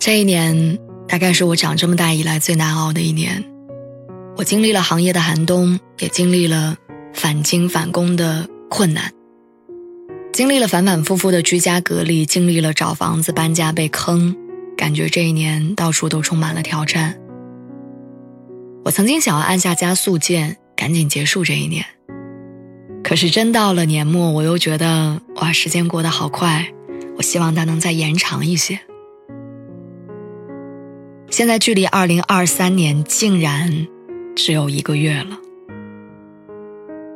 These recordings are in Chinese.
这一年大概是我长这么大以来最难熬的一年，我经历了行业的寒冬，也经历了返京返工的困难，经历了反反复复的居家隔离，经历了找房子、搬家、被坑，感觉这一年到处都充满了挑战。我曾经想要按下加速键，赶紧结束这一年，可是真到了年末，我又觉得哇，时间过得好快，我希望它能再延长一些。现在距离二零二三年竟然只有一个月了，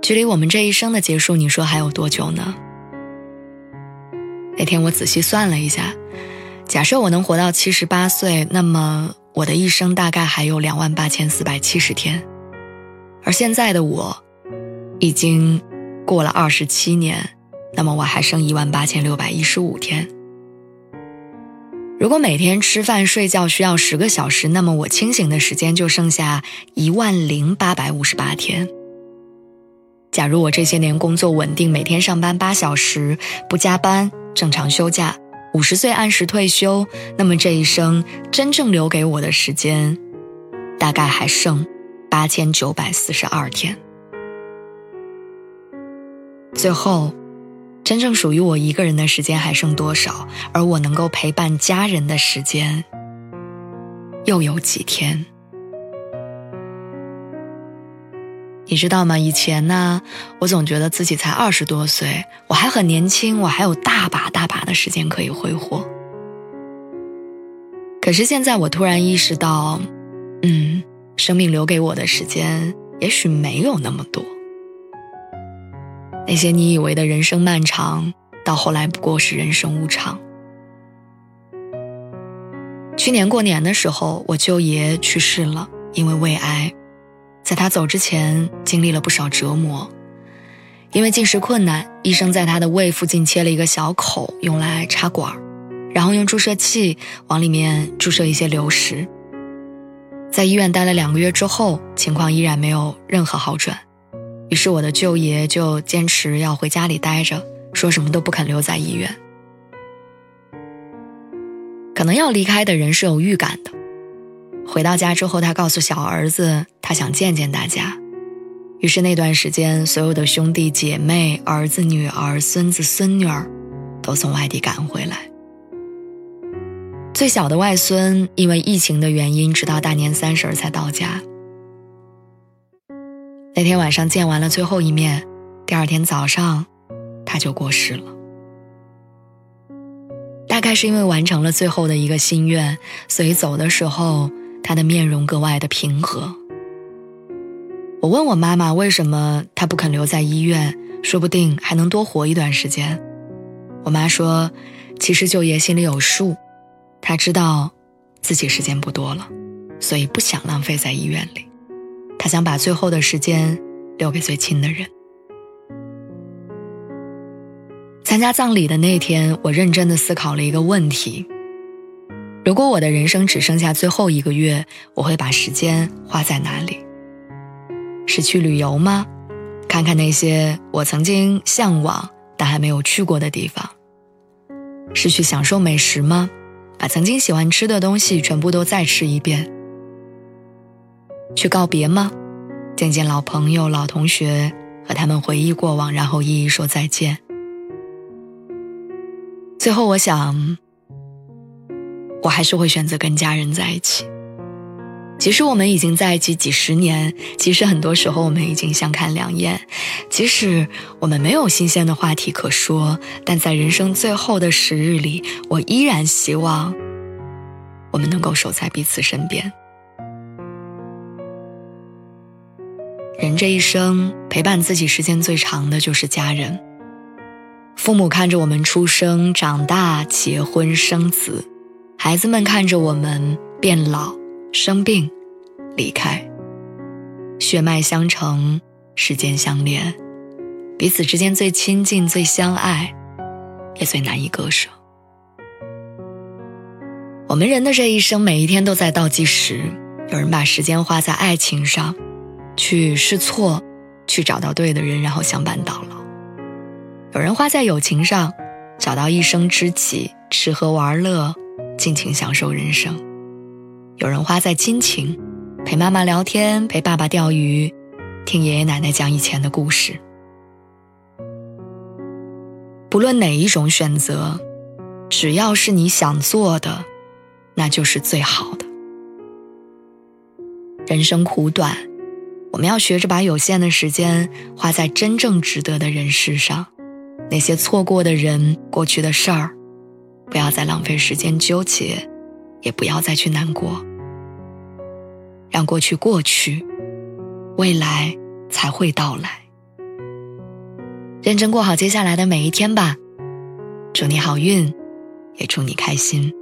距离我们这一生的结束，你说还有多久呢？那天我仔细算了一下，假设我能活到七十八岁，那么我的一生大概还有两万八千四百七十天，而现在的我已经过了二十七年，那么我还剩一万八千六百一十五天。如果每天吃饭睡觉需要十个小时，那么我清醒的时间就剩下一万零八百五十八天。假如我这些年工作稳定，每天上班八小时，不加班，正常休假，五十岁按时退休，那么这一生真正留给我的时间，大概还剩八千九百四十二天。最后。真正属于我一个人的时间还剩多少？而我能够陪伴家人的时间又有几天？你知道吗？以前呢，我总觉得自己才二十多岁，我还很年轻，我还有大把大把的时间可以挥霍。可是现在，我突然意识到，嗯，生命留给我的时间也许没有那么多。那些你以为的人生漫长，到后来不过是人生无常。去年过年的时候，我舅爷去世了，因为胃癌。在他走之前，经历了不少折磨。因为进食困难，医生在他的胃附近切了一个小口，用来插管然后用注射器往里面注射一些流食。在医院待了两个月之后，情况依然没有任何好转。于是我的舅爷就坚持要回家里待着，说什么都不肯留在医院。可能要离开的人是有预感的。回到家之后，他告诉小儿子，他想见见大家。于是那段时间，所有的兄弟姐妹、儿子、女儿、孙子、孙女儿，都从外地赶回来。最小的外孙因为疫情的原因，直到大年三十才到家。那天晚上见完了最后一面，第二天早上，他就过世了。大概是因为完成了最后的一个心愿，所以走的时候他的面容格外的平和。我问我妈妈为什么他不肯留在医院，说不定还能多活一段时间。我妈说，其实舅爷心里有数，他知道自己时间不多了，所以不想浪费在医院里。他想把最后的时间留给最亲的人。参加葬礼的那天，我认真的思考了一个问题：如果我的人生只剩下最后一个月，我会把时间花在哪里？是去旅游吗？看看那些我曾经向往但还没有去过的地方？是去享受美食吗？把曾经喜欢吃的东西全部都再吃一遍？去告别吗？见见老朋友、老同学，和他们回忆过往，然后一一说再见。最后，我想，我还是会选择跟家人在一起。即使我们已经在一起几十年，即使很多时候我们已经相看两厌，即使我们没有新鲜的话题可说，但在人生最后的时日里，我依然希望我们能够守在彼此身边。人这一生陪伴自己时间最长的就是家人。父母看着我们出生、长大、结婚、生子，孩子们看着我们变老、生病、离开。血脉相承，时间相连，彼此之间最亲近、最相爱，也最难以割舍。我们人的这一生，每一天都在倒计时。有人把时间花在爱情上，去试错，去找到对的人，然后相伴到老；有人花在友情上，找到一生知己，吃喝玩乐，尽情享受人生；有人花在亲情，陪妈妈聊天，陪爸爸钓鱼，听爷爷奶奶讲以前的故事。不论哪一种选择，只要是你想做的。那就是最好的。人生苦短，我们要学着把有限的时间花在真正值得的人事上。那些错过的人、过去的事儿，不要再浪费时间纠结，也不要再去难过。让过去过去，未来才会到来。认真过好接下来的每一天吧。祝你好运，也祝你开心。